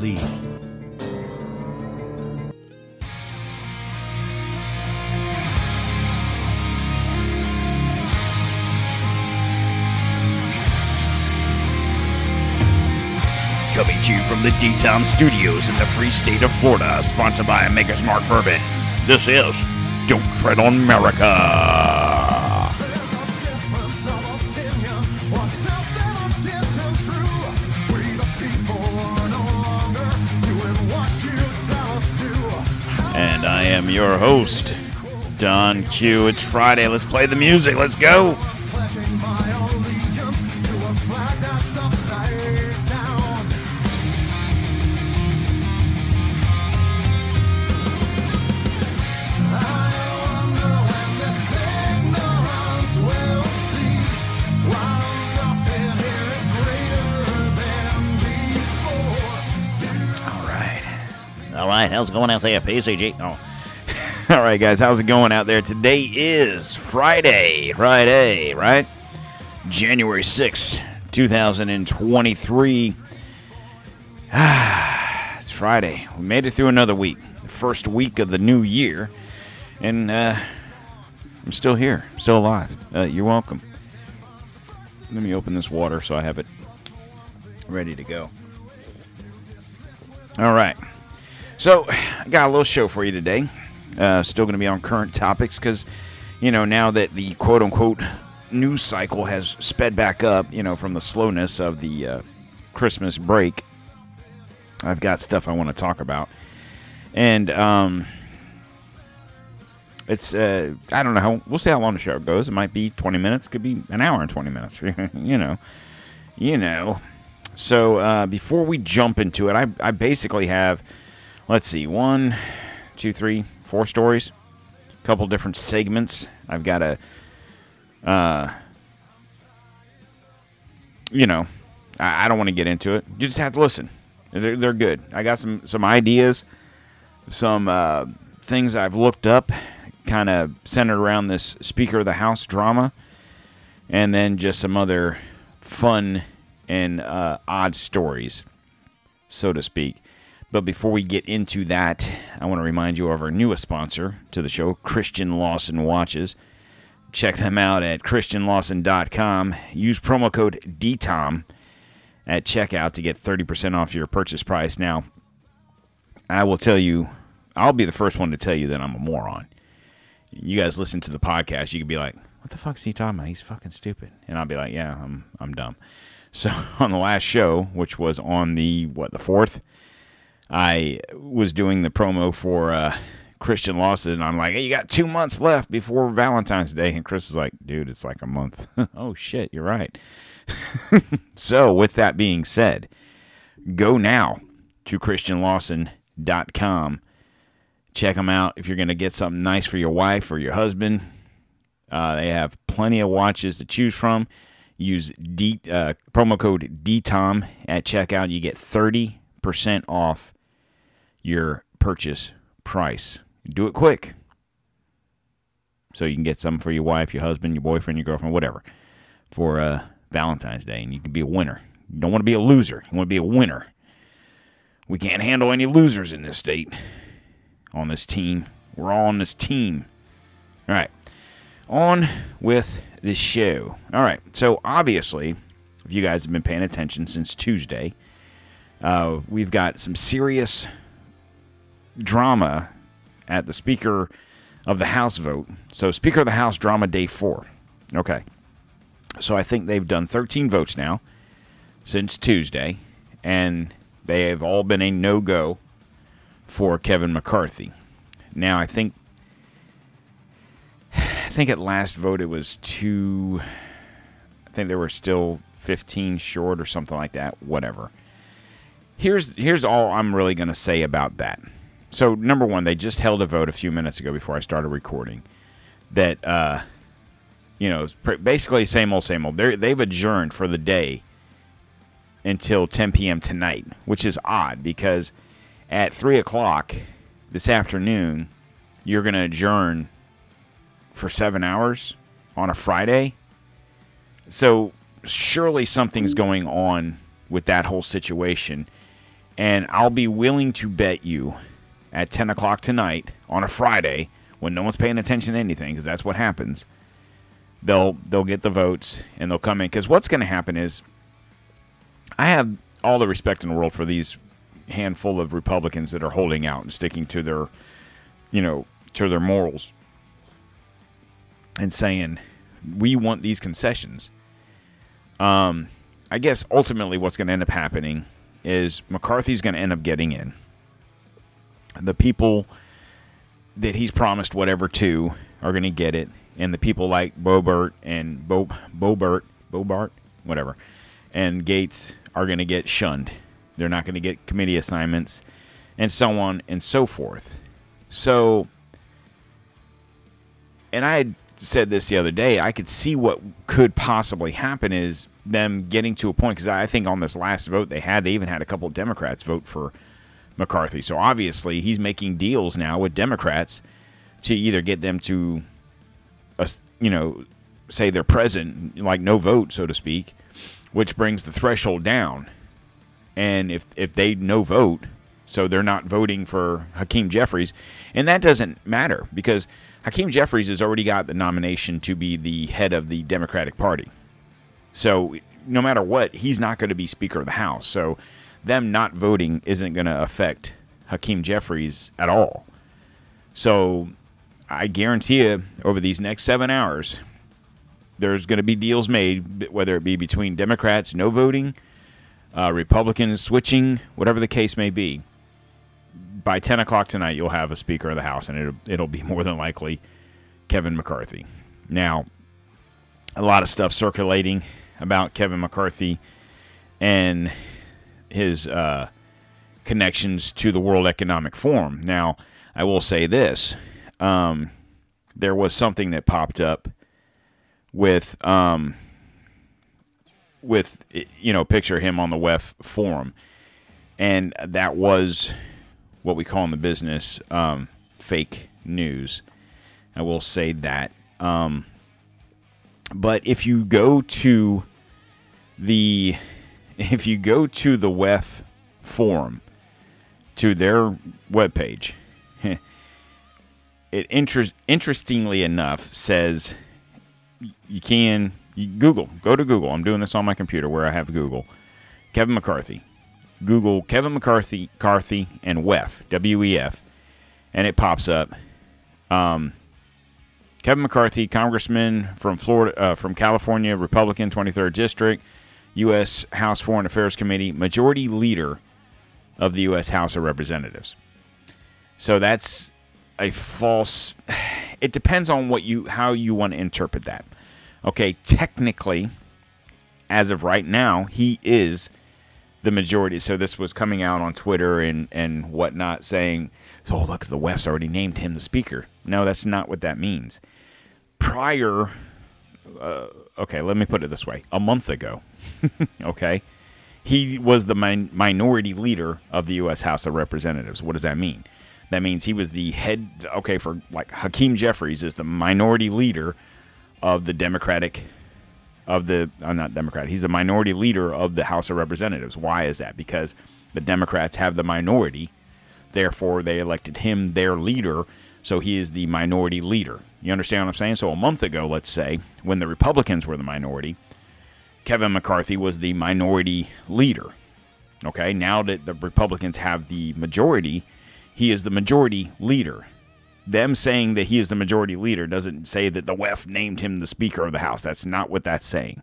Lee. Coming to you from the D-Town Studios in the free state of Florida, sponsored by Maker's Mark Bourbon. This is Don't Tread on America. Am your host, Don Q. It's Friday. Let's play the music. Let's go. All right. How's it going out there, PCG? Oh. All right, guys. How's it going out there? Today is Friday. Friday, right? January 6th, 2023. it's Friday. We made it through another week. The first week of the new year. And uh, I'm still here. I'm still alive. Uh, you're welcome. Let me open this water so I have it ready to go. All right. So, I got a little show for you today. Uh, still going to be on current topics because, you know, now that the quote unquote news cycle has sped back up, you know, from the slowness of the uh, Christmas break, I've got stuff I want to talk about. And, um, it's, uh, I don't know. How, we'll see how long the show goes. It might be 20 minutes, could be an hour and 20 minutes, you know. You know. So uh, before we jump into it, I, I basically have, let's see, one, two, three, four stories, a couple different segments. I've got a, uh, you know, I, I don't want to get into it. You just have to listen. They're, they're good. I got some some ideas, some uh, things I've looked up, kind of centered around this Speaker of the House drama, and then just some other fun and uh, odd stories, so to speak. But before we get into that, I want to remind you of our newest sponsor to the show, Christian Lawson Watches. Check them out at christianlawson.com. Use promo code DTOM at checkout to get 30% off your purchase price. Now, I will tell you, I'll be the first one to tell you that I'm a moron. You guys listen to the podcast, you could be like, what the fuck's he talking about? He's fucking stupid. And I'll be like, yeah, I'm, I'm dumb. So on the last show, which was on the, what, the 4th, I was doing the promo for uh, Christian Lawson, and I'm like, hey, you got two months left before Valentine's Day. And Chris is like, dude, it's like a month. oh, shit, you're right. so, with that being said, go now to ChristianLawson.com. Check them out if you're going to get something nice for your wife or your husband. Uh, they have plenty of watches to choose from. Use D, uh, promo code DTOM at checkout. You get 30% off your purchase price. Do it quick so you can get something for your wife, your husband, your boyfriend, your girlfriend, whatever, for uh, Valentine's Day, and you can be a winner. You don't want to be a loser. You want to be a winner. We can't handle any losers in this state. On this team, we're all on this team. All right, on with the show. All right, so obviously, if you guys have been paying attention since Tuesday, uh, we've got some serious drama at the Speaker of the House vote. So, Speaker of the House drama day four. Okay. So, I think they've done 13 votes now since Tuesday, and they have all been a no go for Kevin McCarthy. Now, I think. I think at last vote it was two. I think there were still 15 short or something like that. Whatever. Here's here's all I'm really going to say about that. So number one, they just held a vote a few minutes ago before I started recording. That uh, you know, basically same old, same old. They're, they've adjourned for the day until 10 p.m. tonight, which is odd because at three o'clock this afternoon, you're going to adjourn for seven hours on a Friday. So surely something's going on with that whole situation. And I'll be willing to bet you at 10 o'clock tonight on a Friday when no one's paying attention to anything, because that's what happens. They'll they'll get the votes and they'll come in. Because what's going to happen is, I have all the respect in the world for these handful of Republicans that are holding out and sticking to their, you know, to their morals and saying, we want these concessions. Um, I guess ultimately what's going to end up happening is McCarthy's going to end up getting in. The people that he's promised whatever to are going to get it, and the people like Bobert and Bo Boebert, Boebert, whatever, and Gaetz are going to get shunned. They're not going to get committee assignments, and so on and so forth. So, and I had said this the other day. I could see what could possibly happen is them getting to a point because I think on this last vote they had they even had a couple Democrats vote for McCarthy. So obviously he's making deals now with Democrats to either get them to, uh, you know, say they're present, like no vote, so to speak, which brings the threshold down. And if if they no vote, so they're not voting for Hakeem Jeffries, and that doesn't matter because Hakeem Jeffries has already got the nomination to be the head of the Democratic Party. So no matter what, he's not going to be Speaker of the House. So them not voting isn't going to affect Hakeem Jeffries at all. So I guarantee you, over these next seven hours, there's going to be deals made, whether it be between Democrats no voting, uh, Republicans switching, whatever the case may be by 10 o'clock tonight, you'll have a Speaker of the House, and it'll, it'll be more than likely Kevin McCarthy. Now, a lot of stuff circulating about Kevin McCarthy and his uh, connections to the World Economic Forum. Now, I will say this um, there was something that popped up with. Um, with you know, picture him on the WEF forum, and that was what we call in the business um, fake news. I will say that. Um, but if you go to the if you go to the WEF forum to their webpage, it interest interestingly enough says you can you Google go to Google. I'm doing this on my computer where I have Google. Kevin McCarthy. Google Kevin McCarthy, McCarthy and WEF, W-E-F, and it pops up. Um, Kevin McCarthy, Congressman from Florida, uh, from California, Republican, 23rd District, U.S. House Foreign Affairs Committee, Majority Leader of the U.S. House of Representatives. So that's a false. It depends on what you how you want to interpret that. Okay, technically, as of right now, he is the majority. So this was coming out on Twitter and and whatnot, saying, "Oh, look, the West already named him the speaker." No, that's not what that means. Prior, uh, okay, let me put it this way: a month ago, okay, he was the min- minority leader of the U.S. House of Representatives. What does that mean? That means he was the head. Okay, for like Hakeem Jeffries is the minority leader of the Democratic of the uh, not Democrat. He's the minority leader of the House of Representatives. Why is that? Because the Democrats have the minority, therefore they elected him their leader. So he is the minority leader. You understand what I'm saying? So a month ago, let's say, when the Republicans were the minority, Kevin McCarthy was the minority leader. Okay, now that the Republicans have the majority, he is the majority leader. Them saying that he is the majority leader doesn't say that the WEF named him the Speaker of the House. That's not what that's saying.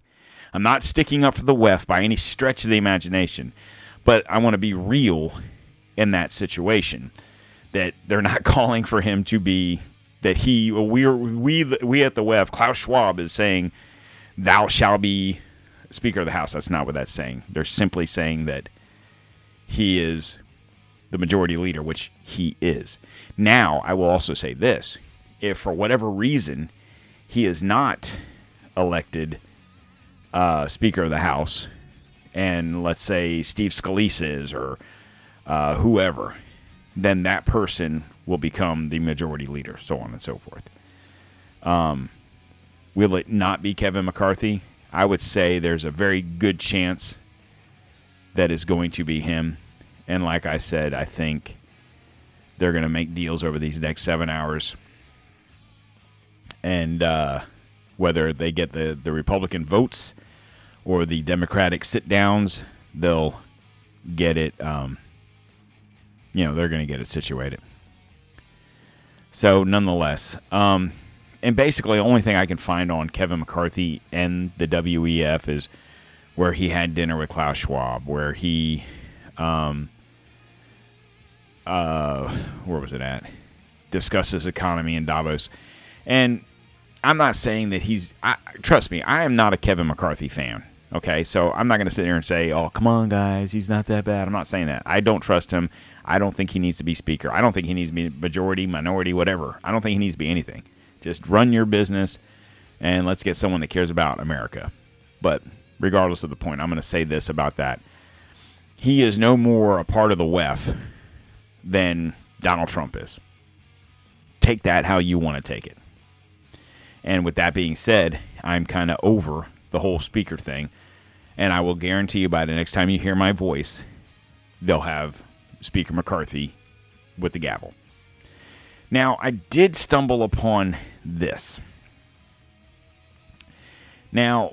I'm not sticking up for the WEF by any stretch of the imagination, but I want to be real in that situation. That they're not calling for him to be that he we we we at the web Klaus Schwab is saying thou shall be Speaker of the House. That's not what that's saying. They're simply saying that he is the majority leader, which he is. Now, I will also say this if for whatever reason he is not elected uh, Speaker of the House, and let's say Steve Scalise is or uh, whoever, then that person will become the majority leader, so on and so forth. Um, will it not be Kevin McCarthy? I would say there's a very good chance that is going to be him. And like I said, I think they're going to make deals over these next seven hours. And uh, whether they get the, the Republican votes or the Democratic sit downs, they'll get it. Um, you know, they're going to get it situated. So, nonetheless, um, and basically, the only thing I can find on Kevin McCarthy and the WEF is where he had dinner with Klaus Schwab, where he, um, uh, where was it at? Discusses economy in Davos, and I'm not saying that he's. I, trust me, I am not a Kevin McCarthy fan. Okay, so I'm not going to sit here and say, "Oh, come on, guys, he's not that bad." I'm not saying that. I don't trust him. I don't think he needs to be speaker. I don't think he needs to be majority, minority, whatever. I don't think he needs to be anything. Just run your business, and let's get someone that cares about America. But regardless of the point, I'm going to say this about that: he is no more a part of the WEF than Donald Trump is. Take that how you want to take it. And with that being said, I'm kind of over the whole speaker thing. And I will guarantee you by the next time you hear my voice, they'll have Speaker McCarthy with the gavel. Now, I did stumble upon this. Now,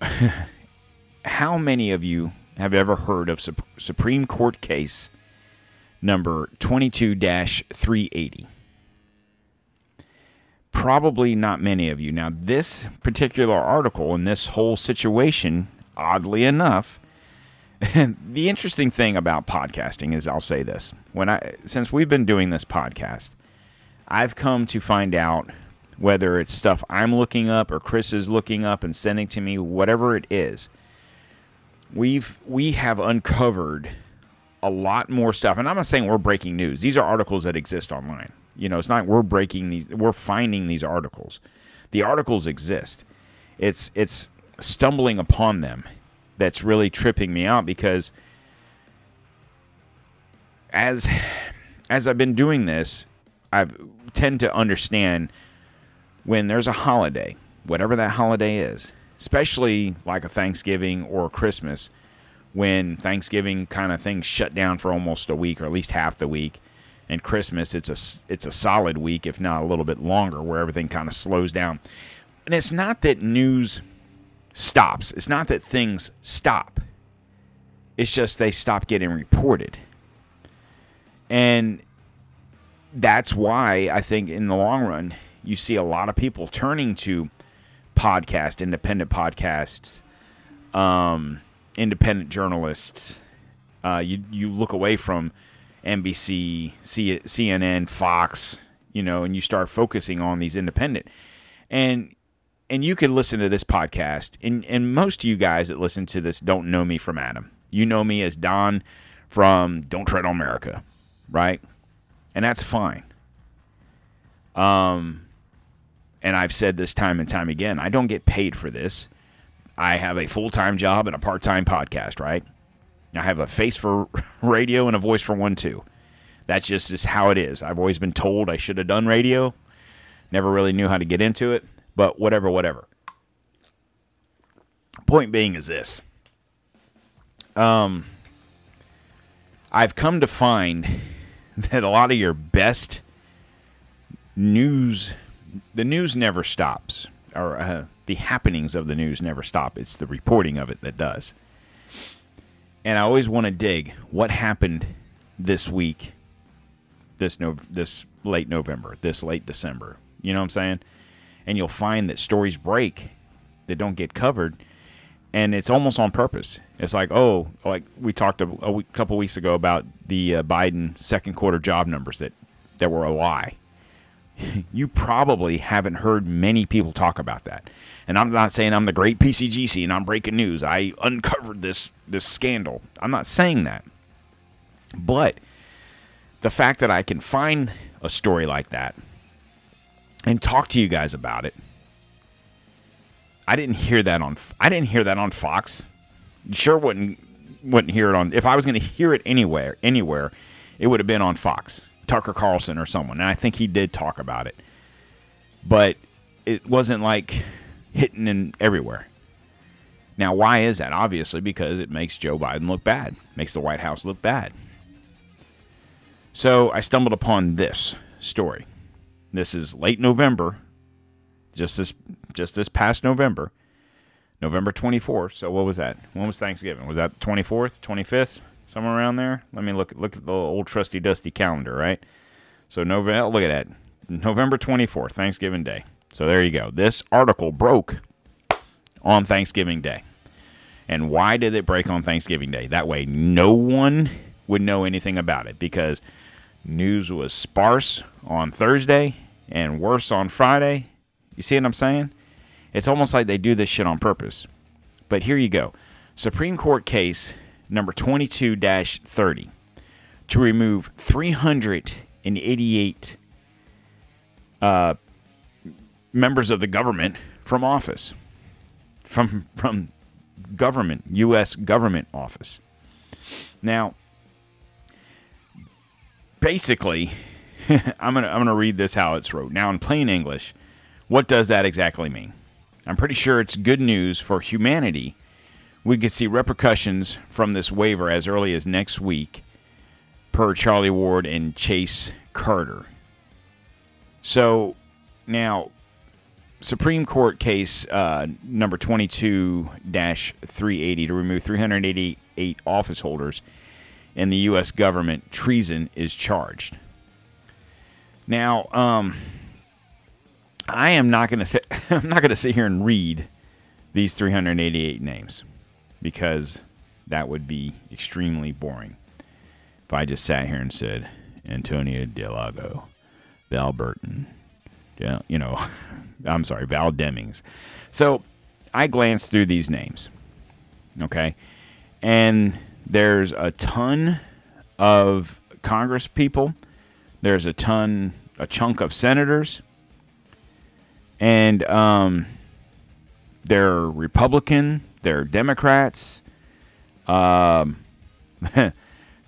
how many of you have ever heard of Supreme Court case number 22 380? Probably not many of you. Now, this particular article and this whole situation, oddly enough, the interesting thing about podcasting is I'll say this. When I since we've been doing this podcast, I've come to find out whether it's stuff I'm looking up or Chris is looking up and sending to me, whatever it is. We've we have uncovered a lot more stuff. And I'm not saying we're breaking news. These are articles that exist online. You know, it's not we're breaking these we're finding these articles. The articles exist. It's it's stumbling upon them that's really tripping me out because as as I've been doing this, I tend to understand when there's a holiday, whatever that holiday is, especially like a Thanksgiving or Christmas, when Thanksgiving kind of things shut down for almost a week or at least half the week and Christmas it's a it's a solid week if not a little bit longer where everything kind of slows down. And it's not that news stops. It's not that things stop. It's just they stop getting reported. And that's why I think in the long run you see a lot of people turning to podcast, independent podcasts, um, independent journalists. Uh, you you look away from NBC, C- CNN, Fox, you know, and you start focusing on these independent. And and you could listen to this podcast, and, and most of you guys that listen to this don't know me from Adam. You know me as Don from Don't Tread on America, right? And that's fine. Um, and I've said this time and time again I don't get paid for this. I have a full time job and a part time podcast, right? I have a face for radio and a voice for one too. That's just, just how it is. I've always been told I should have done radio. Never really knew how to get into it, but whatever, whatever. Point being is this. Um I've come to find that a lot of your best news the news never stops or uh, the happenings of the news never stop. It's the reporting of it that does and I always want to dig what happened this week this no this late November, this late December. You know what I'm saying? And you'll find that stories break that don't get covered, and it's almost on purpose. It's like, oh, like we talked a, a week, couple weeks ago about the uh, Biden second quarter job numbers that that were a lie. you probably haven't heard many people talk about that. And I'm not saying I'm the great PCGC and I'm breaking news. I uncovered this this scandal. I'm not saying that. But the fact that I can find a story like that and talk to you guys about it. I didn't hear that on I didn't hear that on Fox. Sure wouldn't wouldn't hear it on if I was going to hear it anywhere anywhere, it would have been on Fox. Tucker Carlson or someone. And I think he did talk about it. But it wasn't like hitting in everywhere. Now, why is that? Obviously, because it makes Joe Biden look bad, makes the White House look bad. So I stumbled upon this story. This is late November, just this just this past November, November 24th. So what was that? When was Thanksgiving? Was that 24th, 25th? somewhere around there. Let me look look at the old trusty dusty calendar, right? So November, look at that, November 24th, Thanksgiving Day. So there you go. This article broke on Thanksgiving Day. And why did it break on Thanksgiving Day? That way, no one would know anything about it because news was sparse on Thursday and worse on Friday. You see what I'm saying? It's almost like they do this shit on purpose. But here you go. Supreme Court case number 22 30 to remove 388 uh, members of the government from office, from, from government, U.S. government office. Now, basically, I'm gonna I'm gonna read this how it's wrote. Now, in plain English, what does that exactly mean? I'm pretty sure it's good news for humanity we could see repercussions from this waiver as early as next week, per Charlie Ward and Chase Carter. So now, Supreme Court case uh, number 22 380 to remove 388 office holders in the U.S. government treason is charged. Now, um, I am not going to I'm not going to sit here and read these 388 names because that would be extremely boring. If I just sat here and said Antonio Delago, Val Burton, you know, I'm sorry, Val Demings. So I glanced through these names, okay, and there's a ton of Congress people. There's a ton, a chunk of senators, and um, they're Republican they're Democrats, um,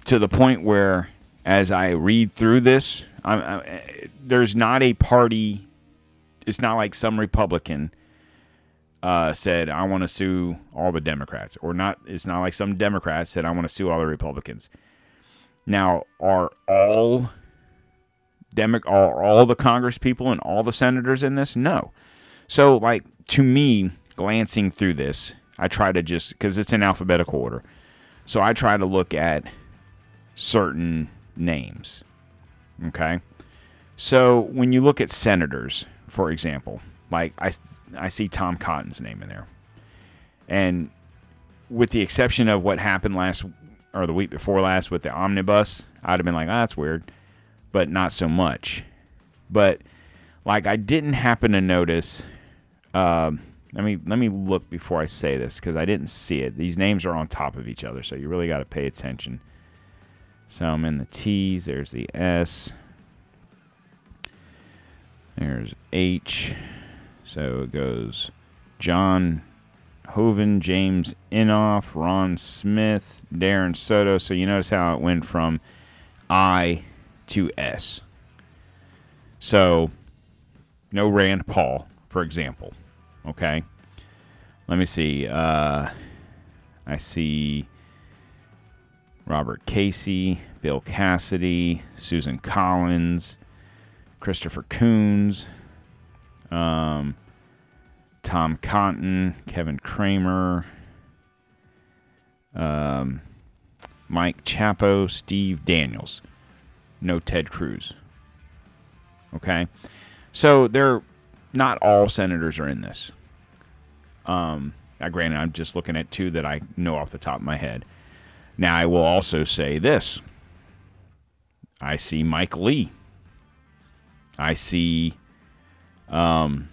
to the point where, as I read through this, I'm, I'm, there's not a party. It's not like some Republican uh, said, "I want to sue all the Democrats," or not. It's not like some Democrats said, "I want to sue all the Republicans." Now, are all Demo- are all the Congress people and all the senators in this? No. So, like to me, glancing through this, I try to just because it's in alphabetical order. So I try to look at certain names. Okay. So when you look at senators, for example, like I, I see Tom Cotton's name in there. And with the exception of what happened last or the week before last with the omnibus, I'd have been like, oh, that's weird, but not so much. But like I didn't happen to notice. Um, let me let me look before I say this because I didn't see it. These names are on top of each other, so you really got to pay attention. So I'm in the T's. There's the S. There's H. So it goes John Hoeven, James Inhofe, Ron Smith, Darren Soto. So you notice how it went from I to S. So no Rand Paul, for example. Okay. Let me see. Uh, I see Robert Casey, Bill Cassidy, Susan Collins, Christopher Coons, um, Tom Cotton, Kevin Cramer, um, Mike Crapo, Steve Daniels. No Ted Cruz. Okay, so they're not all senators are in this. Um, now, granted, I'm just looking at two that I know off the top of my head. Now, I will also say this: I see Mike Lee. I see. Um,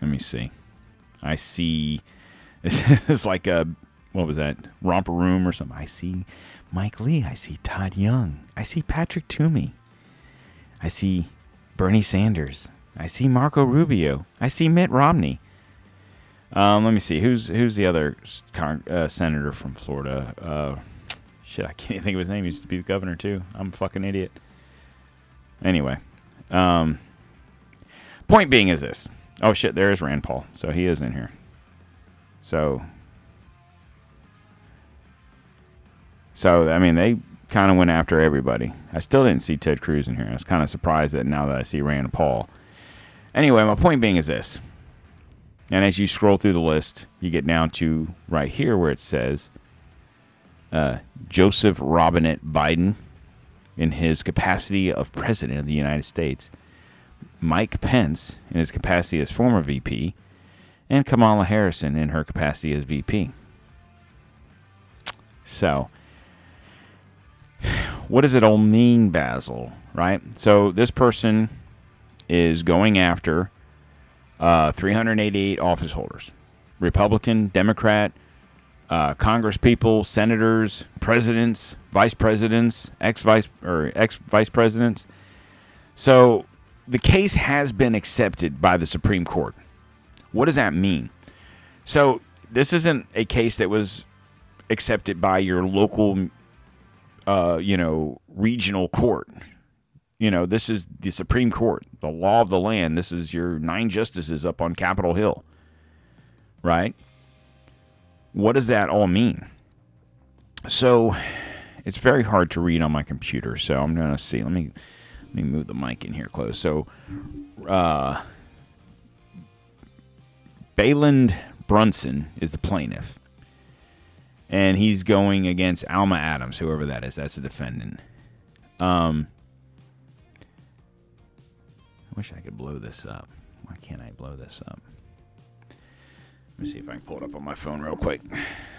let me see. I see. It's like a what was that romper room or something. I see Mike Lee. I see Todd Young. I see Patrick Toomey. I see Bernie Sanders. I see Marco Rubio. I see Mitt Romney. Um, let me see who's who's the other uh, senator from Florida. Uh, shit, I can't even think of his name. He used to be the governor too. I'm a fucking idiot. Anyway, um, point being is this. Oh shit, there is Rand Paul. So he is in here. So So I mean they kind of went after everybody. I still didn't see Ted Cruz in here. I was kind of surprised that now that I see Rand Paul. Anyway, my point being is this. And as you scroll through the list, you get down to right here where it says uh, Joseph Robinette Biden in his capacity of President of the United States, Mike Pence in his capacity as former VP, and Kamala Harrison in her capacity as VP. So, what does it all mean, Basil? Right? So, this person is going after uh, 388 office holders Republican, Democrat, uh, Congress people, senators, presidents, vice presidents, ex vice or ex vice presidents. So the case has been accepted by the Supreme Court. What does that mean? So this isn't a case that was accepted by your local, uh, you know, regional court. You know, this is the Supreme Court, the law of the land. This is your nine justices up on Capitol Hill, right? What does that all mean? So, it's very hard to read on my computer. So I'm gonna see. Let me let me move the mic in here close. So, uh, Raland Brunson is the plaintiff, and he's going against Alma Adams, whoever that is. That's the defendant. Um, I wish I could blow this up. Why can't I blow this up? Let me see if I can pull it up on my phone real quick.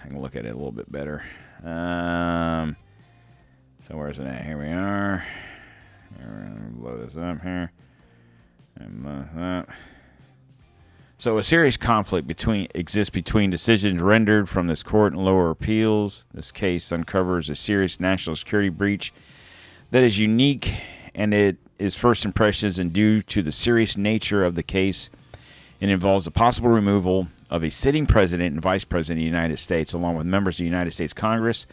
I can look at it a little bit better. Um, so where's it at? Here we are. Here, blow this up here. And blow that. So a serious conflict between exists between decisions rendered from this court and lower appeals. This case uncovers a serious national security breach that is unique, and it is first impressions and due to the serious nature of the case. It involves the possible removal of a sitting president and vice president of the United States, along with members of the United States Congress,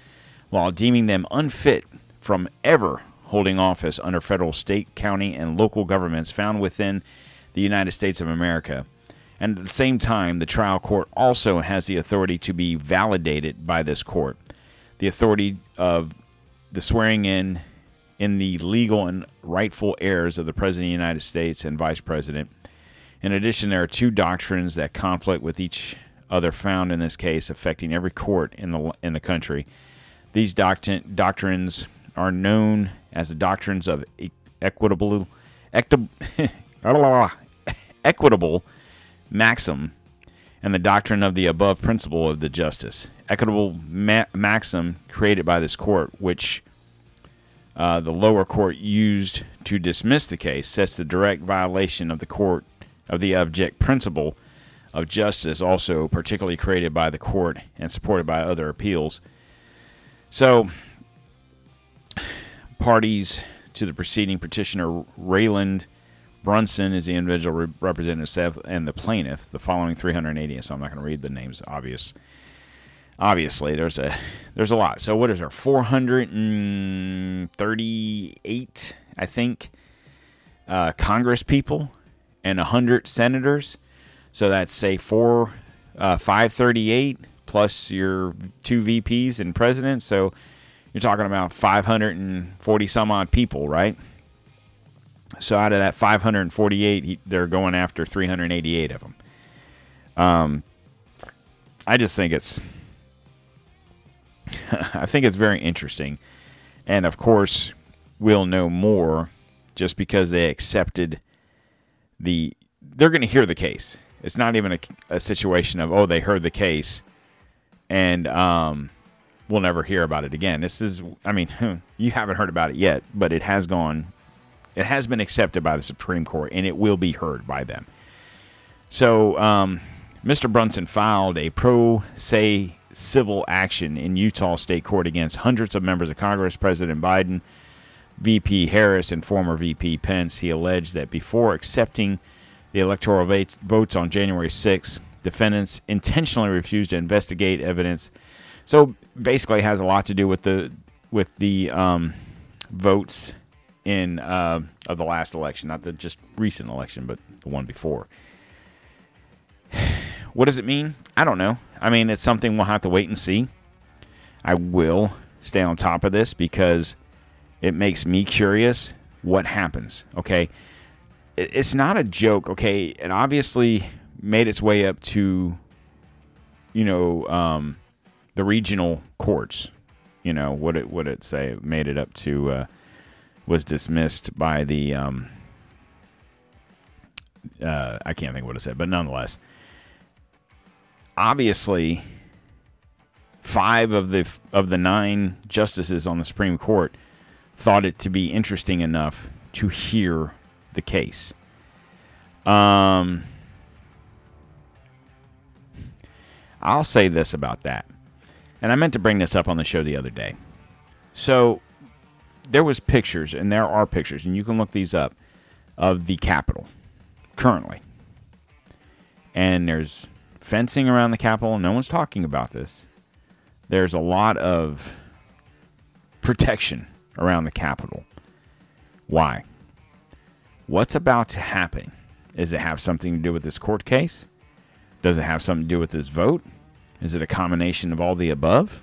while deeming them unfit from ever holding office under federal, state, county, and local governments found within the United States of America. And at the same time, the trial court also has the authority to be validated by this court. The authority of the swearing in in the legal and rightful heirs of the President of the United States and Vice President. In addition, there are two doctrines that conflict with each other found in this case, affecting every court in the in the country. These doctrine, doctrines are known as the doctrines of equitable, equitable, equitable maxim and the doctrine of the above principle of the justice. Equitable ma- maxim created by this court, which uh, the lower court used to dismiss the case, sets the direct violation of the court of the object principle of justice, also particularly created by the court and supported by other appeals. So, parties to the proceeding petitioner Raland Brunson is the individual re- representative and the plaintiff. The following 380. So I'm not going to read the names. Obvious. Obviously, there's a there's a lot. So what is there? 438, I think, uh, Congress people and 100 senators. So that's say four, uh, 538 plus your two VPs and presidents. So you're talking about 540 some odd people, right? So out of that 548, he, they're going after 388 of them. Um, I just think it's, I think it's very interesting. And of course, we'll know more just because they accepted the. They're going to hear the case. It's not even a, a situation of, oh, they heard the case and um, we'll never hear about it again. This is, I mean, you haven't heard about it yet, but it has gone, it has been accepted by the Supreme Court, and it will be heard by them. So, um, Mr. Brunson filed a pro se civil action in Utah State Court against hundreds of members of Congress, President Biden, VP Harris, and former VP Pence. He alleged that before accepting the electoral votes on January 6, defendants intentionally refused to investigate evidence. So basically, has a lot to do with the with the um, votes in uh, of the last election, not the just recent election, but the one before. What does it mean? I don't know. I mean, it's something we'll have to wait and see. I will stay on top of this because it makes me curious what happens. Okay. It's not a joke. Okay. And obviously, made its way up to, you know, um, the regional courts. You know what it would it say? It made it up to uh, was dismissed by the um, uh, I can't think what it said, but nonetheless, obviously, five of the of the nine justices on the Supreme Court thought it to be interesting enough to hear the case. Um, I'll say this about that. And I meant to bring this up on the show the other day. So there was pictures and there are pictures and you can look these up of the Capitol currently. And there's fencing around the Capitol. No one's talking about this. There's a lot of protection around the Capitol. Why? What's about to happen? Does it have something to do with this court case? Does it have something to do with this vote? Is it a combination of all the above?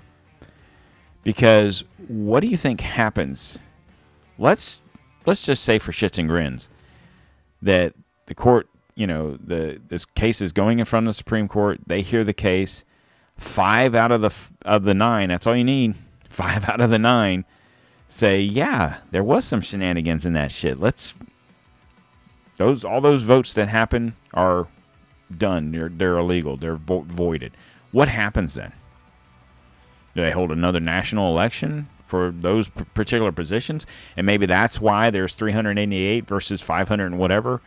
Because what do you think happens? Let's let's just say for shits and grins that the court, you know, the this case is going in front of the Supreme Court. They hear the case. Five out of the of the nine. That's all you need. Five out of the nine say, yeah, there was some shenanigans in that shit. Let's those all those votes that happen are done. They're they're illegal. They're vo- voided. What happens then? Do they hold another national election for those p- particular positions? And maybe that's why there's 388 versus 500 and whatever,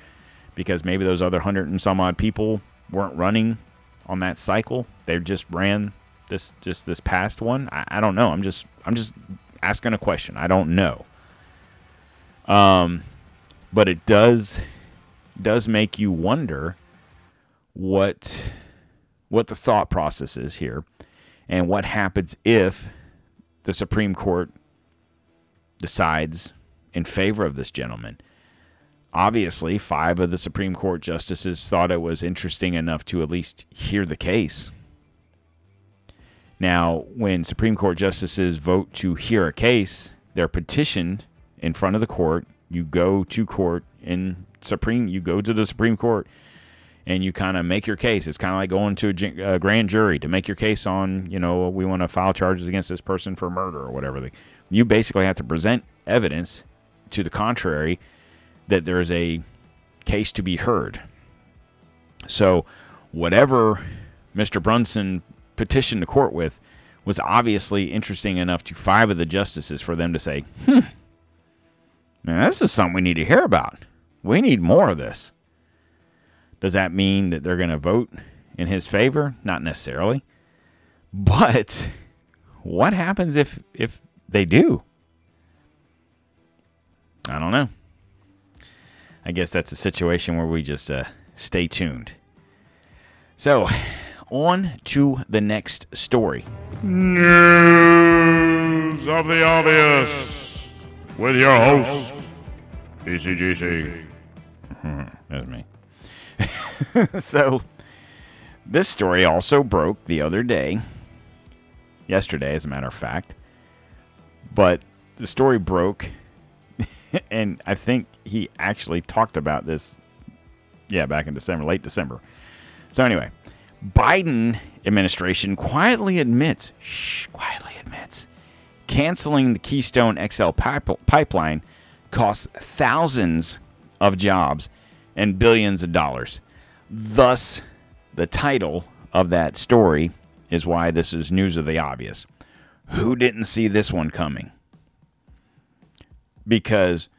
because maybe those other hundred and some odd people weren't running on that cycle. They just ran this just this past one. I, I don't know. I'm just I'm just asking a question. I don't know. Um, but it does does make you wonder what what the thought process is here and what happens if the Supreme Court decides in favor of this gentleman. Obviously, five of the Supreme Court justices thought it was interesting enough to at least hear the case. Now, when Supreme Court justices vote to hear a case, they're petitioned in front of the court. You go to court in Supreme, you go to the Supreme Court and you kind of make your case. It's kind of like going to a, a, grand jury to make your case on, you know, we want to file charges against this person for murder or whatever. You basically have to present evidence to the contrary that there is a case to be heard. So, whatever Mr. Brunson petitioned the court with was obviously interesting enough to five of the justices for them to say, hmm, man, this is something we need to hear about. We need more of this. Does that mean that they're going to vote in his favor? Not necessarily. But what happens if if they do? I don't know. I guess that's a situation where we just uh, stay tuned. So, on to the next story. News of the obvious with your host, ECGC. That's me. so this story also broke the other day, yesterday, as a matter of fact. But the story broke, and I think he actually talked about this, yeah, back in December, late December. So anyway, Biden administration quietly admits, shh, quietly admits, Canceling the Keystone XL pip- pipeline costs thousands of jobs and billions of dollars. Thus, the title of that story is why this is news of the obvious. Who didn't see this one coming? Because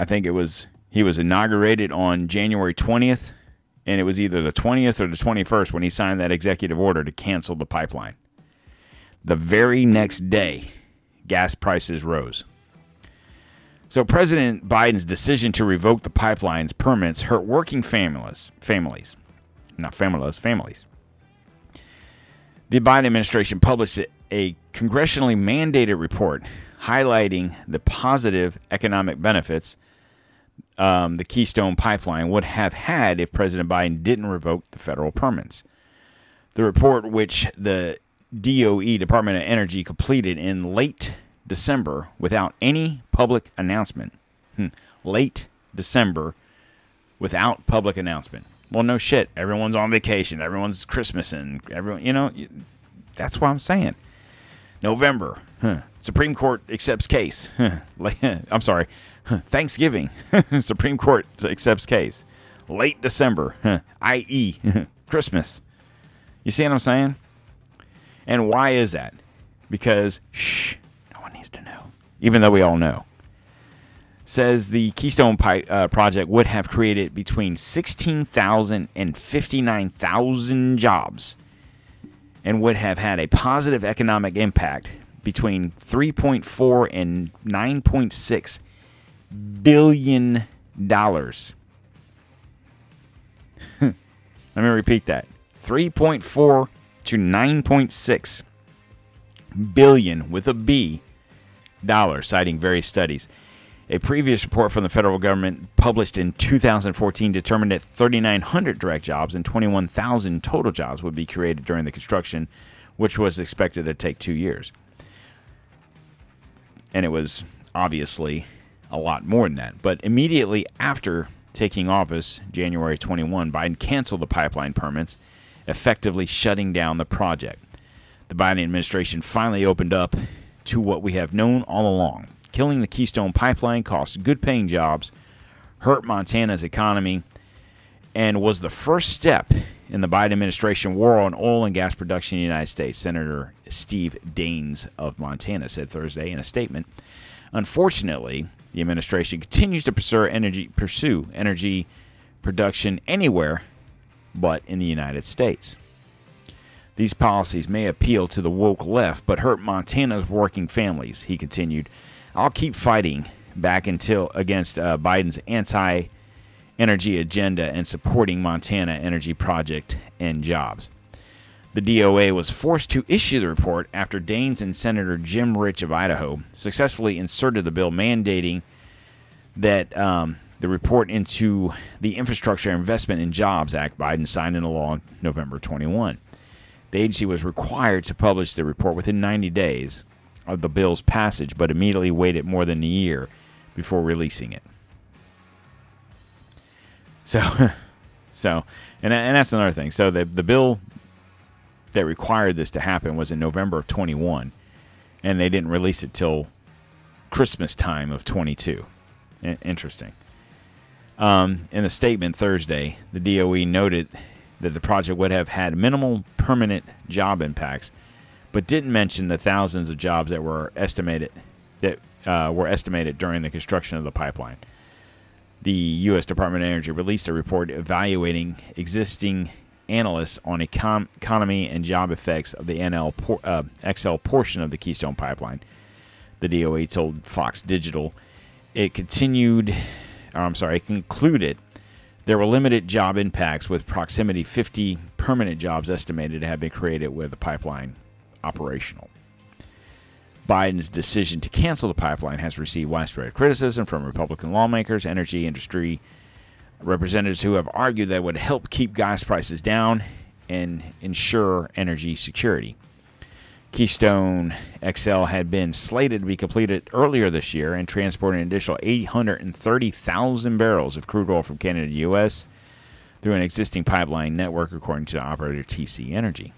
I think it was he was inaugurated on January 20th and it was either the 20th or the 21st when he signed that executive order to cancel the pipeline. The very next day, gas prices rose. So President Biden's decision to revoke the pipeline's permits hurt working families, families, not families, families. The Biden administration published a congressionally mandated report highlighting the positive economic benefits um, the Keystone Pipeline would have had if President Biden didn't revoke the federal permits. The report, which the DOE, Department of Energy, completed in late December without any public announcement. Hmm. Late December without public announcement. Well, no shit. Everyone's on vacation. Everyone's Christmas and everyone, you know, that's what I'm saying. November. Huh. Supreme Court accepts case. Huh. I'm sorry. Huh. Thanksgiving. Supreme Court accepts case. Late December. I.e., Christmas. You see what I'm saying? And why is that? Because, shh, to know, even though we all know. Says the Keystone Pipe uh, project would have created between 16,000 and 59,000 jobs and would have had a positive economic impact between 3.4 and 9.6 billion dollars. Let me repeat that. 3.4 to 9.6 billion with a B citing various studies. A previous report from the federal government published in 2014 determined that 3,900 direct jobs and 21,000 total jobs would be created during the construction, which was expected to take two years. And it was obviously a lot more than that. But immediately after taking office, January 21, Biden canceled the pipeline permits, effectively shutting down the project. The Biden administration finally opened up to what we have known all along. Killing the Keystone Pipeline cost good paying jobs, hurt Montana's economy, and was the first step in the Biden administration war on oil and gas production in the United States, Senator Steve Daines of Montana said Thursday in a statement. Unfortunately, the administration continues to pursue energy, pursue energy production anywhere but in the United States. These policies may appeal to the woke left, but hurt Montana's working families, he continued. I'll keep fighting back until against uh, Biden's anti energy agenda and supporting Montana energy project and jobs. The DOA was forced to issue the report after Daines and Senator Jim Risch of Idaho successfully inserted the bill mandating that um, the report into the Infrastructure Investment and Jobs Act Biden signed into law November 21. The agency was required to publish the report within 90 days of the bill's passage, but immediately waited more than a year before releasing it. So, so, and and that's another thing. So the the bill that required this to happen was in November of 21, and they didn't release it till Christmas time of 22. Interesting. Um, in a statement Thursday, the DOE noted that the project would have had minimal permanent job impacts, but didn't mention the thousands of jobs that were estimated that uh, were estimated during the construction of the pipeline. The U.S. Department of Energy released a report evaluating existing analysts on econ- economy and job effects of the NL por- uh, XL portion of the Keystone Pipeline. The DOE told Fox Digital it continued, or I'm sorry, it concluded there were limited job impacts with proximity 50 permanent jobs estimated to have been created with the pipeline operational. Biden's decision to cancel the pipeline has received widespread criticism from Republican lawmakers, energy industry representatives who have argued that it would help keep gas prices down and ensure energy security. Keystone XL had been slated to be completed earlier this year and transport an additional 830,000 barrels of crude oil from Canada to the U.S. through an existing pipeline network, according to operator TC Energy.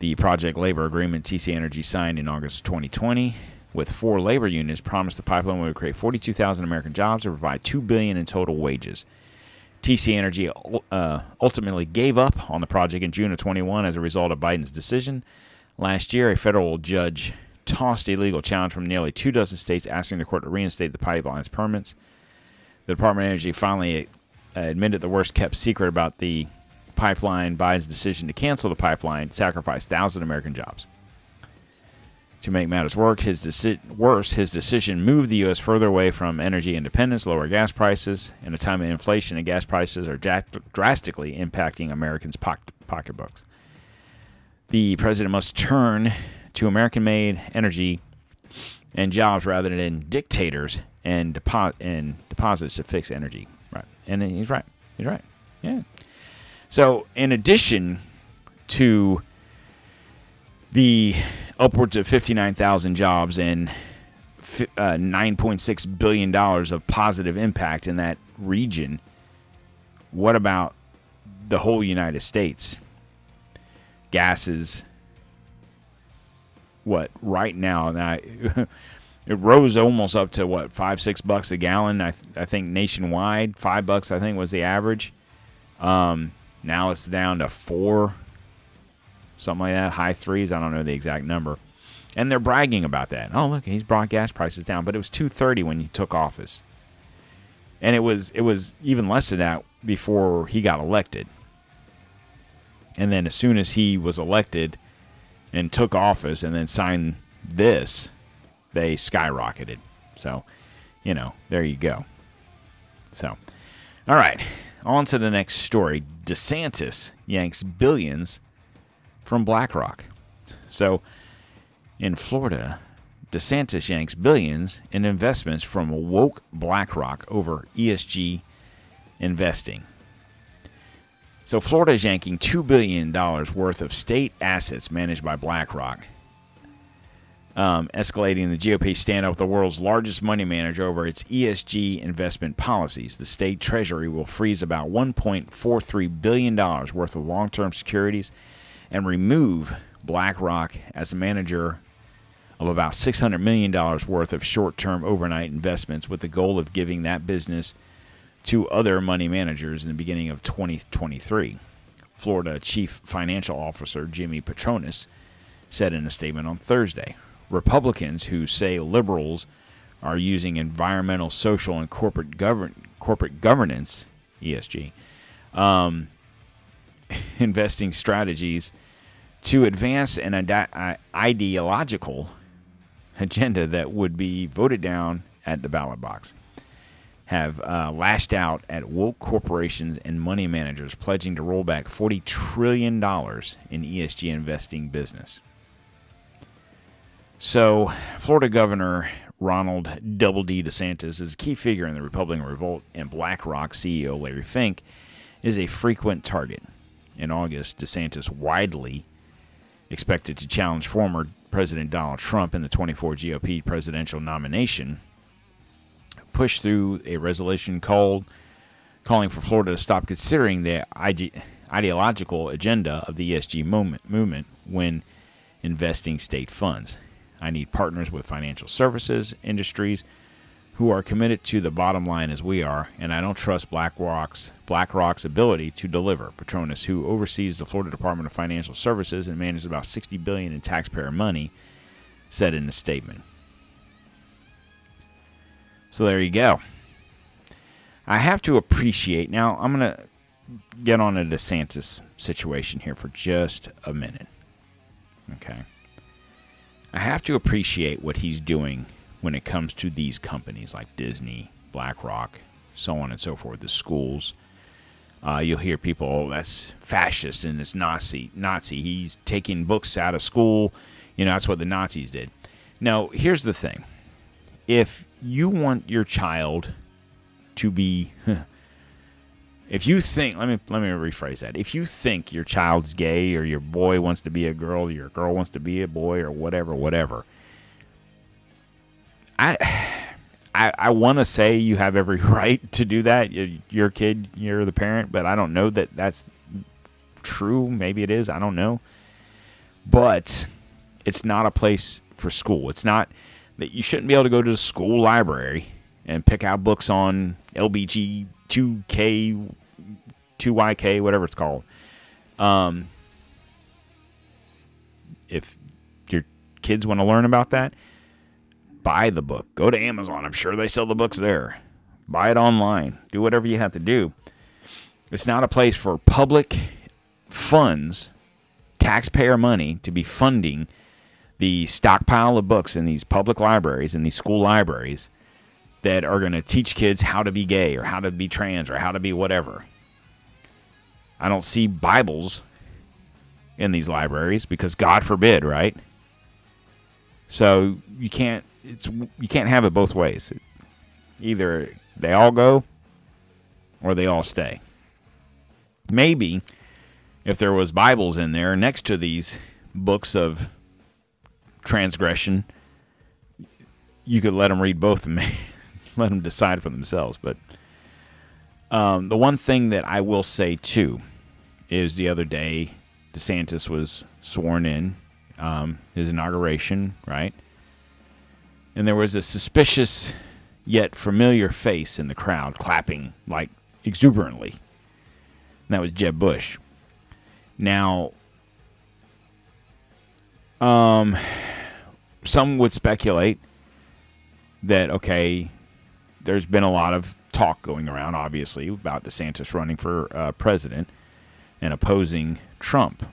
The project labor agreement TC Energy signed in August 2020 with four labor unions promised the pipeline would create 42,000 American jobs and provide 2 billion in total wages. TC Energy uh, ultimately gave up on the project in June of 21 as a result of Biden's decision. Last year, a federal judge tossed a legal challenge from nearly two dozen states asking the court to reinstate the pipeline's permits. The Department of Energy finally uh, admitted the worst kept secret about the pipeline. Biden's decision to cancel the pipeline sacrificed thousands of American jobs. To make matters work, his deci- worse, his decision moved the U.S. further away from energy independence, lower gas prices. In a time of inflation, and gas prices are drastically impacting Americans' pock- pocketbooks. The president must turn to American-made energy and jobs rather than dictators and, depo- and deposits to fix energy. Right, and he's right. He's right. Yeah. So, in addition to the upwards of 59,000 jobs and uh, 9.6 billion dollars of positive impact in that region. What about the whole United States? Gases. What right now? now it rose almost up to what five six bucks a gallon. I, th- I think nationwide five bucks I think was the average. Um, now it's down to four something like that, high threes. I don't know the exact number. And they're bragging about that. Oh, look, he's brought gas prices down, but it was 230 when he took office. And it was it was even less than that before he got elected. And then as soon as he was elected and took office and then signed this, they skyrocketed. So, you know, there you go. So, all right, on to the next story. DeSantis yanks billions from BlackRock. So in Florida, DeSantis yanks billions in investments from woke BlackRock over ESG investing. So Florida is yanking $2 billion worth of state assets managed by BlackRock, um, escalating the GOP standoff with the world's largest money manager over its ESG investment policies. The state treasury will freeze about $1.43 billion worth of long term securities and remove BlackRock as a manager of about $600 million worth of short term overnight investments with the goal of giving that business to other money managers in the beginning of 2023. Florida Chief Financial Officer Jimmy Patronis said in a statement on Thursday Republicans who say liberals are using environmental, social, and corporate, govern- corporate governance, ESG, um, investing strategies to advance an ide- ideological agenda that would be voted down at the ballot box. Have uh, lashed out at woke corporations and money managers pledging to roll back $40 trillion in ESG investing business. So, Florida Governor Ronald Double D DeSantis is a key figure in the Republican revolt, and BlackRock CEO Larry Fink is a frequent target. In August, DeSantis widely expected to challenge former President Donald Trump in the 24 GOP presidential nomination, pushed through a resolution called calling for Florida to stop considering the ide- ideological agenda of the ESG movement, movement when investing state funds. I need partners with financial services industries who are committed to the bottom line as we are, and I don't trust BlackRock's BlackRock's ability to deliver. Patronis, who oversees the Florida Department of Financial Services and manages about 60 billion in taxpayer money, said in a statement. So there you go. I have to appreciate now. I'm gonna get on a DeSantis situation here for just a minute. Okay. I have to appreciate what he's doing when it comes to these companies like Disney, BlackRock, so on and so forth, the schools. Uh, you'll hear people, oh, that's fascist and it's Nazi. Nazi. He's taking books out of school. You know, that's what the Nazis did. Now, here's the thing: if you want your child to be, if you think, let me let me rephrase that. If you think your child's gay or your boy wants to be a girl, or your girl wants to be a boy, or whatever, whatever I I, I want to say you have every right to do that. You're a kid, you're the parent, but I don't know that that's true. Maybe it is. I don't know. but it's not a place for school. It's not that you shouldn't be able to go to the school library and pick out books on LBG 2K 2YK whatever it's called. Um if your kids want to learn about that, buy the book. Go to Amazon. I'm sure they sell the books there. Buy it online. Do whatever you have to do. It's not a place for public funds, taxpayer money, to be funding the stockpile of books in these public libraries and these school libraries that are going to teach kids how to be gay or how to be trans or how to be whatever. I don't see Bibles in these libraries because God forbid, right? So you can't it's you can't have it both ways. Either they all go or they all stay. Maybe if there was Bibles in there next to these books of transgression, you could let them read both and let them decide for themselves. But um, the one thing that I will say too is the other day DeSantis was sworn in, um, his inauguration, right? And there was a suspicious yet familiar face in the crowd clapping like exuberantly. And that was Jeb Bush. Now, um, some would speculate that, okay, there's been a lot of talk going around, obviously, about DeSantis running for uh, president and opposing Trump.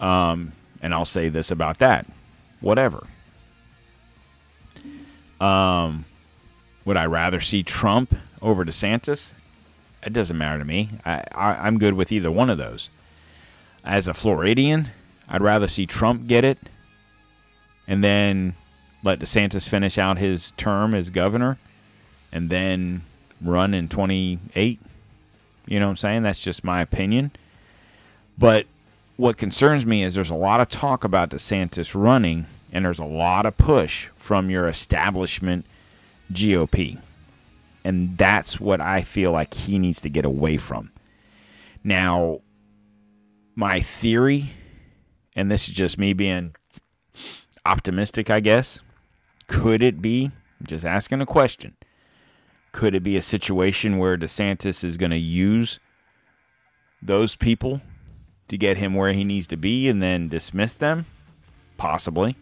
Um, and I'll say this about that. Whatever. Um, would I rather see Trump over DeSantis? It doesn't matter to me. I, I, I'm good with either one of those. As a Floridian, I'd rather see Trump get it and then let DeSantis finish out his term as governor and then run in 28. You know what I'm saying? That's just my opinion. But what concerns me is there's a lot of talk about DeSantis running, and there's a lot of push from your establishment GOP. And that's what I feel like he needs to get away from. Now, my theory, and this is just me being optimistic, I guess, could it be, I'm just asking a question, could it be a situation where DeSantis is going to use those people to get him where he needs to be and then dismiss them? Possibly.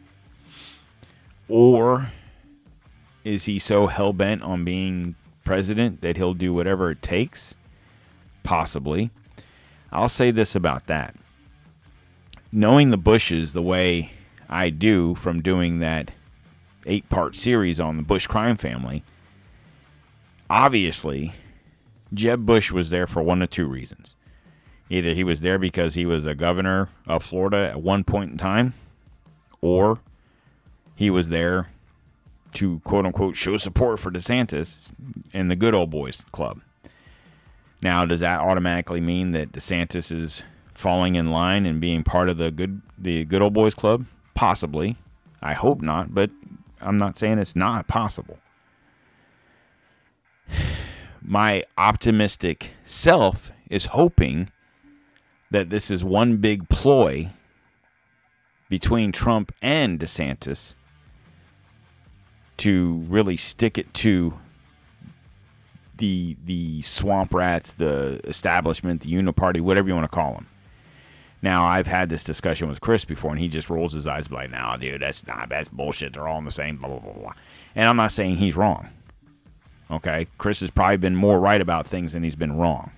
Or is he so hell bent on being president that he'll do whatever it takes? Possibly. I'll say this about that. Knowing the Bushes the way I do from doing that eight part series on the Bush crime family, obviously, Jeb Bush was there for one of two reasons. Either he was there because he was a governor of Florida at one point in time, or he was there to quote unquote show support for DeSantis in the good old boys club. Now, does that automatically mean that DeSantis is falling in line and being part of the good the good old boys club? Possibly. I hope not, but I'm not saying it's not possible. My optimistic self is hoping that this is one big ploy between Trump and DeSantis to really stick it to the the swamp rats, the establishment, the uniparty, whatever you want to call them. Now, I've had this discussion with Chris before, and he just rolls his eyes like, "No, dude, that's not that's bullshit. They're all in the same blah blah blah blah." And I'm not saying he's wrong. Okay, Chris has probably been more right about things than he's been wrong.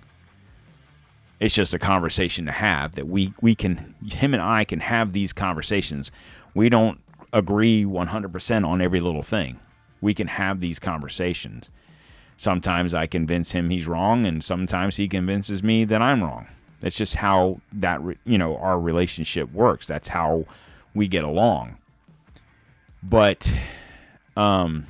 It's just a conversation to have that we we can him and I can have these conversations. We don't agree 100% on every little thing. We can have these conversations. Sometimes I convince him he's wrong and sometimes he convinces me that I'm wrong. That's just how that you know our relationship works. That's how we get along. But um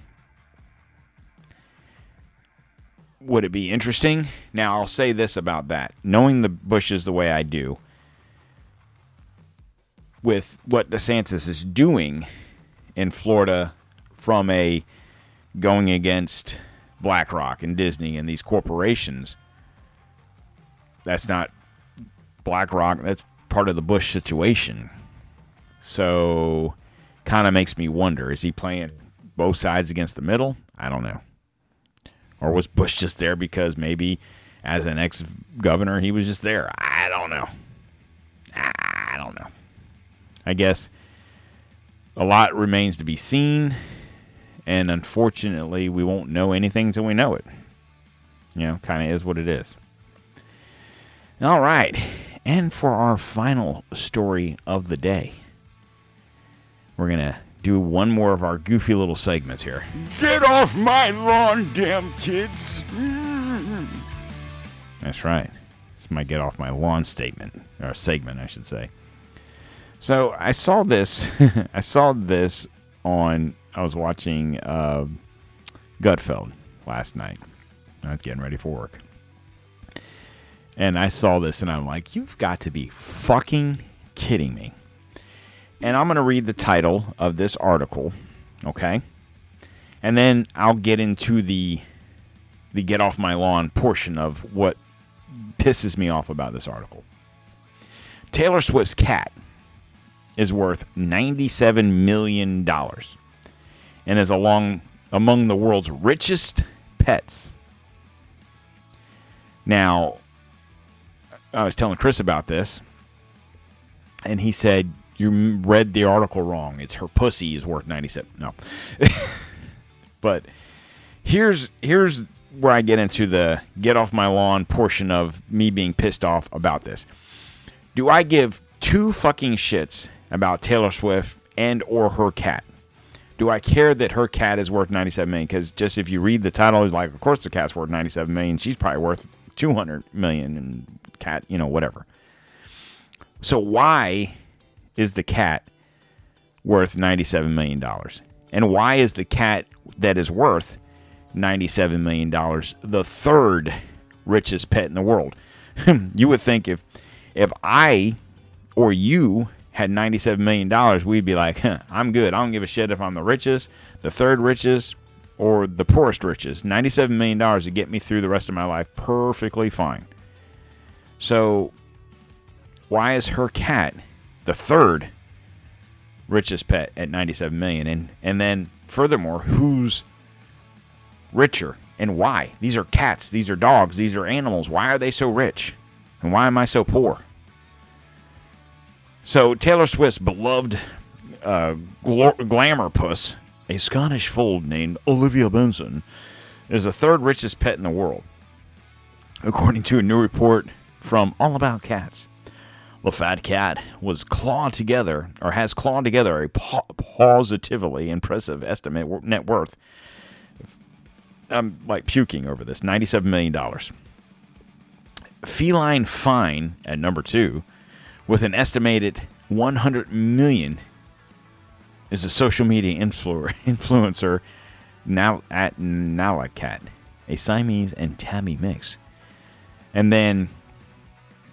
would it be interesting? Now, I'll say this about that. Knowing the Bushes the way I do, with what DeSantis is doing in Florida from a going against BlackRock and Disney and these corporations, that's not BlackRock. That's part of the Bush situation. So, kind of makes me wonder: is he playing both sides against the middle? I don't know. Or was Bush just there because maybe, as an ex-governor, he was just there? I don't know. I don't know. I guess a lot remains to be seen, and unfortunately, we won't know anything until we know it. You know, kind of is what it is. All right. And for our final story of the day, we're going to do one more of our goofy little segments here. Get off my lawn, damn kids. That's right. It's my get off my lawn statement, or segment, I should say. So I saw this. I saw this on. I was watching uh, Gutfeld last night. I was getting ready for work. And I saw this and I'm like, you've got to be fucking kidding me. And I'm going to read the title of this article, okay? And then I'll get into the the get off my lawn portion of what pisses me off about this article. Taylor Swift's cat is worth $97 million and is along among the world's richest pets. Now, I was telling Chris about this, and he said, You read the article wrong. It's her pussy is worth 97. No. but here's here's where I get into the get off my lawn portion of me being pissed off about this. Do I give two fucking shits about Taylor Swift and or her cat? Do I care that her cat is worth 97 million? Because just if you read the title, like, of course the cat's worth 97 million. She's probably worth 200 million, and cat, you know, whatever. So why is the cat worth 97 million dollars? And why is the cat that is worth 97 million dollars the third richest pet in the world? you would think if if I or you had 97 million dollars, we'd be like, huh, I'm good. I don't give a shit if I'm the richest, the third richest, or the poorest richest. 97 million dollars to get me through the rest of my life perfectly fine. So, why is her cat the third richest pet at 97 million? And and then furthermore, who's richer and why? These are cats, these are dogs, these are animals. Why are they so rich? And why am I so poor? So Taylor Swift's beloved uh, gl- glamour puss, a Scottish fold named Olivia Benson, is the third richest pet in the world, according to a new report from All About Cats. The fat cat was clawed together, or has clawed together, a po- positively impressive estimate net worth. I'm like puking over this. $97 million. Feline Fine at number two, with an estimated 100 million, is a social media influ- influencer now at Nalacat, a Siamese and Tabby mix. And then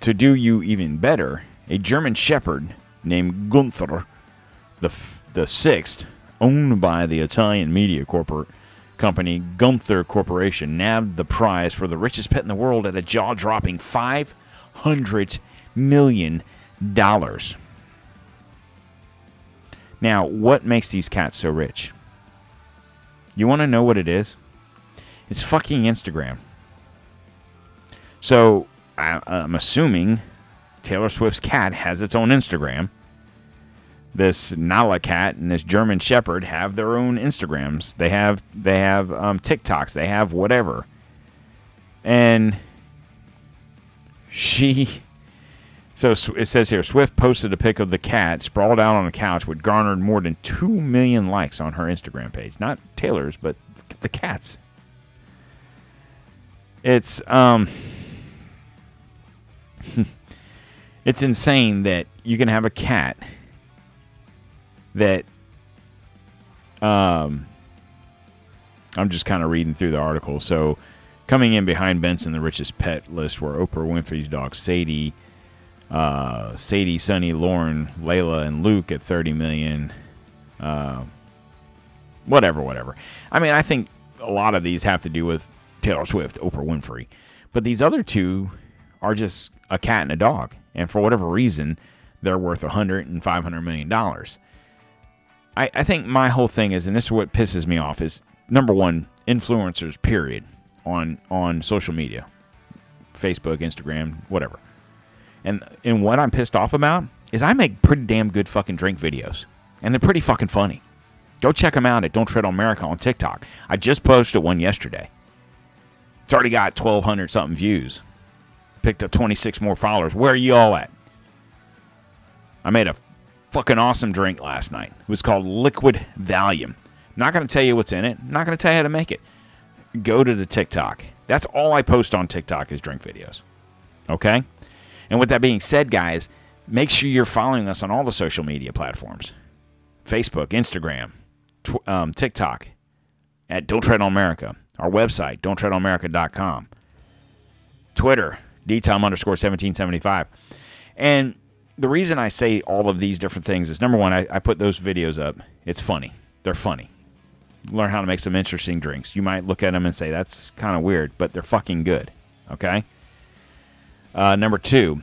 to do you even better, a German Shepherd named Gunther, the f- the sixth, owned by the Italian media corporate company Gunther Corporation, nabbed the prize for the richest pet in the world at a jaw-dropping five hundred million dollars. Now, what makes these cats so rich? You want to know what it is? It's fucking Instagram. So I, I'm assuming Taylor Swift's cat has its own Instagram. This Nala cat and this German Shepherd have their own Instagrams. They have they have um, TikToks. They have whatever. And she, so it says here, Swift posted a pic of the cat sprawled out on a couch, which garnered more than two million likes on her Instagram page. Not Taylor's, but the cat's. It's um it's insane that you can have a cat that um I'm just kind of reading through the article. So coming in behind Benson, the richest pet list were Oprah Winfrey's dog Sadie, uh, Sadie, Sunny, Lauren, Layla, and Luke at 30 million. Uh, whatever, whatever. I mean, I think a lot of these have to do with Taylor Swift, Oprah Winfrey, but these other two are just a cat and a dog. and for whatever reason, they're worth a hundred and five hundred million dollars. I, I think my whole thing is, and this is what pisses me off, is number one, influencers, period, on on social media, Facebook, Instagram, whatever. And and what I'm pissed off about is I make pretty damn good fucking drink videos, and they're pretty fucking funny. Go check them out at Don't Tread on America on TikTok. I just posted one yesterday. It's already got 1,200 something views. Picked up 26 more followers. Where are you all at? I made a fucking awesome drink last night. It was called Liquid Valium. Not going to tell you what's in it. Not going to tell you how to make it. Go to the TikTok. That's all I post on TikTok is drink videos. Okay? And with that being said, guys, make sure you're following us on all the social media platforms Facebook, Instagram, tw- um, TikTok at Don't Tread on America. Our website, don'ttreadonamerica.com. Twitter, dtom underscore 1775. And the reason I say all of these different things is number one, I, I put those videos up. It's funny. They're funny. Learn how to make some interesting drinks. You might look at them and say, that's kind of weird, but they're fucking good. Okay? Uh, number two,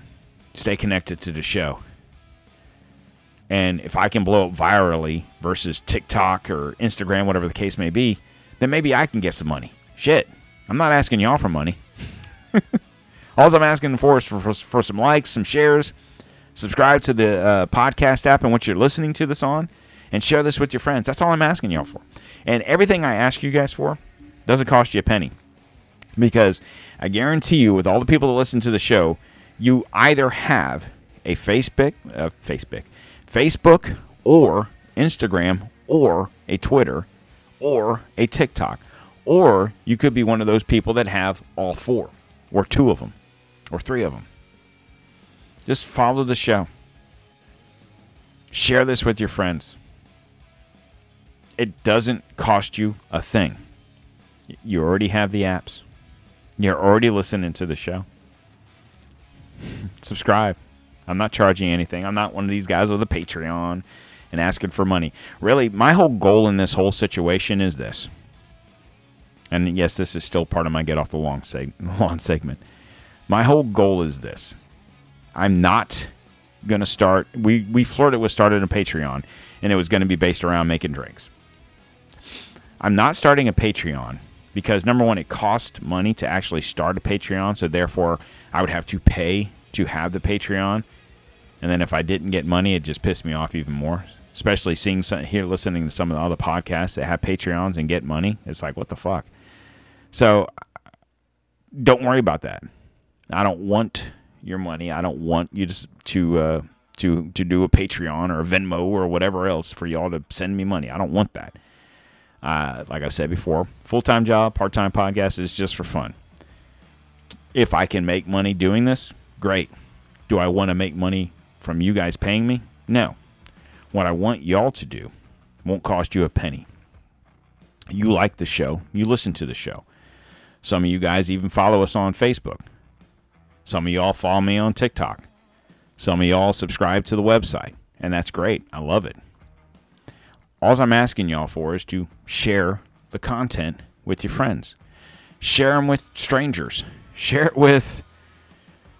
stay connected to the show. And if I can blow up virally versus TikTok or Instagram, whatever the case may be, then maybe I can get some money. Shit. I'm not asking y'all for money. All I'm asking for is for, for, for, some likes, some shares, subscribe to the uh, podcast app and what you're listening to this on, and share this with your friends. That's all I'm asking y'all for. And everything I ask you guys for doesn't cost you a penny. Because I guarantee you, with all the people that listen to the show, you either have a Facebook, uh, Facebook, Facebook or Instagram or a Twitter or a TikTok. Or you could be one of those people that have all four or two of them or three of them. Just follow the show. Share this with your friends. It doesn't cost you a thing. You already have the apps. You're already listening to the show. Subscribe. I'm not charging anything. I'm not one of these guys with a Patreon and asking for money. Really, my whole goal in this whole situation is this. And yes, this is still part of my get off the long seg- segment. My whole goal is this. I'm not going to start we we flirted with starting a Patreon and it was going to be based around making drinks. I'm not starting a Patreon because number one, it costs money to actually start a Patreon, so therefore I would have to pay to have the Patreon. And then if I didn't get money, it just pissed me off even more. Especially seeing some here, listening to some of the other podcasts that have Patreons and get money. It's like, what the fuck? So don't worry about that. I don't want your money. I don't want you just to uh, to to do a Patreon or a Venmo or whatever else for y'all to send me money. I don't want that. Uh, like I said before, full time job, part time podcast is just for fun. If I can make money doing this, great. Do I want to make money from you guys paying me? No. What I want y'all to do won't cost you a penny. You like the show, you listen to the show. Some of you guys even follow us on Facebook. Some of y'all follow me on TikTok. Some of y'all subscribe to the website, and that's great. I love it. All I'm asking y'all for is to share the content with your friends. Share them with strangers. Share it with,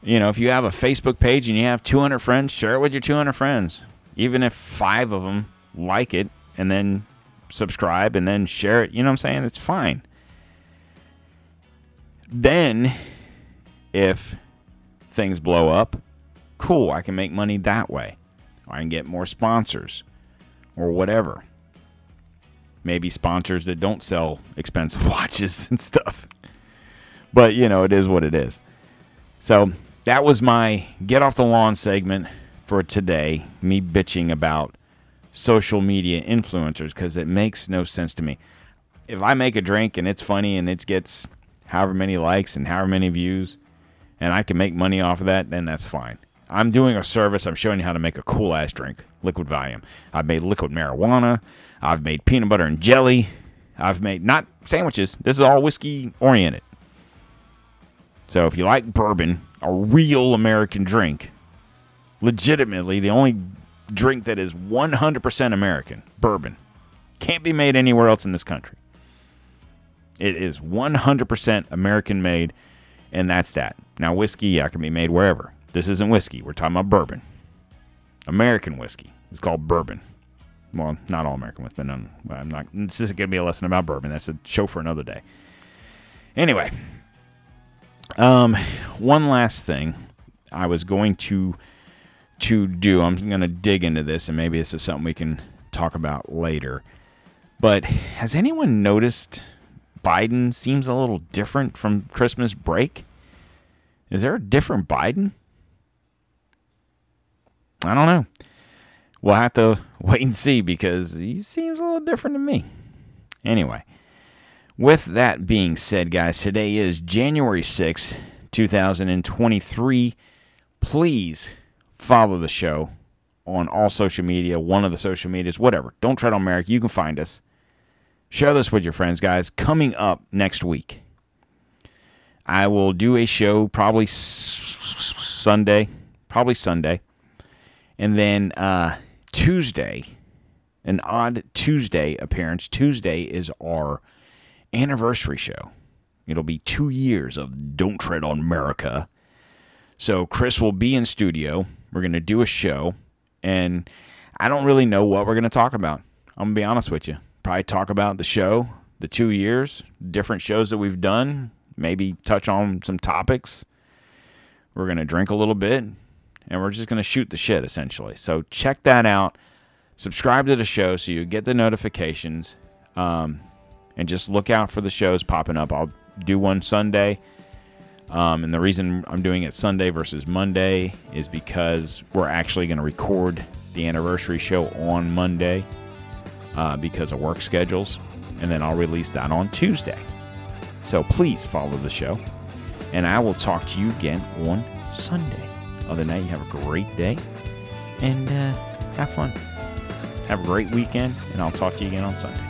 you know, if you have a Facebook page and you have 200 friends, share it with your 200 friends. Even if five of them like it and then subscribe and then share it, you know what I'm saying? It's fine. Then, if things blow up, cool, I can make money that way. I can get more sponsors or whatever. Maybe sponsors that don't sell expensive watches and stuff. But, you know, it is what it is. So, that was my get off the lawn segment for today. Me bitching about social media influencers because it makes no sense to me. If I make a drink and it's funny and it gets however many likes and however many views, and I can make money off of that, then that's fine. I'm doing a service. I'm showing you how to make a cool ass drink, liquid Valium. I've made liquid marijuana. I've made peanut butter and jelly. I've made not sandwiches. This is all whiskey oriented. So if you like bourbon, a real American drink, legitimately the only drink that is 100% American, bourbon, can't be made anywhere else in this country. It is 100% American made, and that's that. Now, whiskey, yeah, can be made wherever. This isn't whiskey. We're talking about bourbon. American whiskey. It's called bourbon. Well, not all American whiskey, but well, I'm not. This isn't going to be a lesson about bourbon. That's a show for another day. Anyway, um, one last thing I was going to to do. I'm going to dig into this, and maybe this is something we can talk about later. But has anyone noticed Biden seems a little different from Christmas break? Is there a different Biden? I don't know. We'll have to wait and see because he seems a little different to me. Anyway, with that being said, guys, today is January 6th, 2023. Please follow the show on all social media, one of the social medias, whatever. Don't tread on America. You can find us. Share this with your friends, guys. Coming up next week, I will do a show probably Sunday, probably Sunday, and then uh, Tuesday, an odd Tuesday appearance. Tuesday is our anniversary show. It'll be two years of Don't Tread on America. So Chris will be in studio. We're going to do a show, and I don't really know what we're going to talk about. I'm going to be honest with you. Probably talk about the show, the two years, different shows that we've done, maybe touch on some topics. We're going to drink a little bit, and we're just going to shoot the shit essentially. So check that out. Subscribe to the show so you get the notifications, um, and just look out for the shows popping up. I'll do one Sunday. Um, and the reason I'm doing it Sunday versus Monday is because we're actually going to record the anniversary show on Monday uh, because of work schedules. And then I'll release that on Tuesday. So please follow the show. And I will talk to you again on Sunday. Other than that, you have a great day and uh, have fun. Have a great weekend. And I'll talk to you again on Sunday.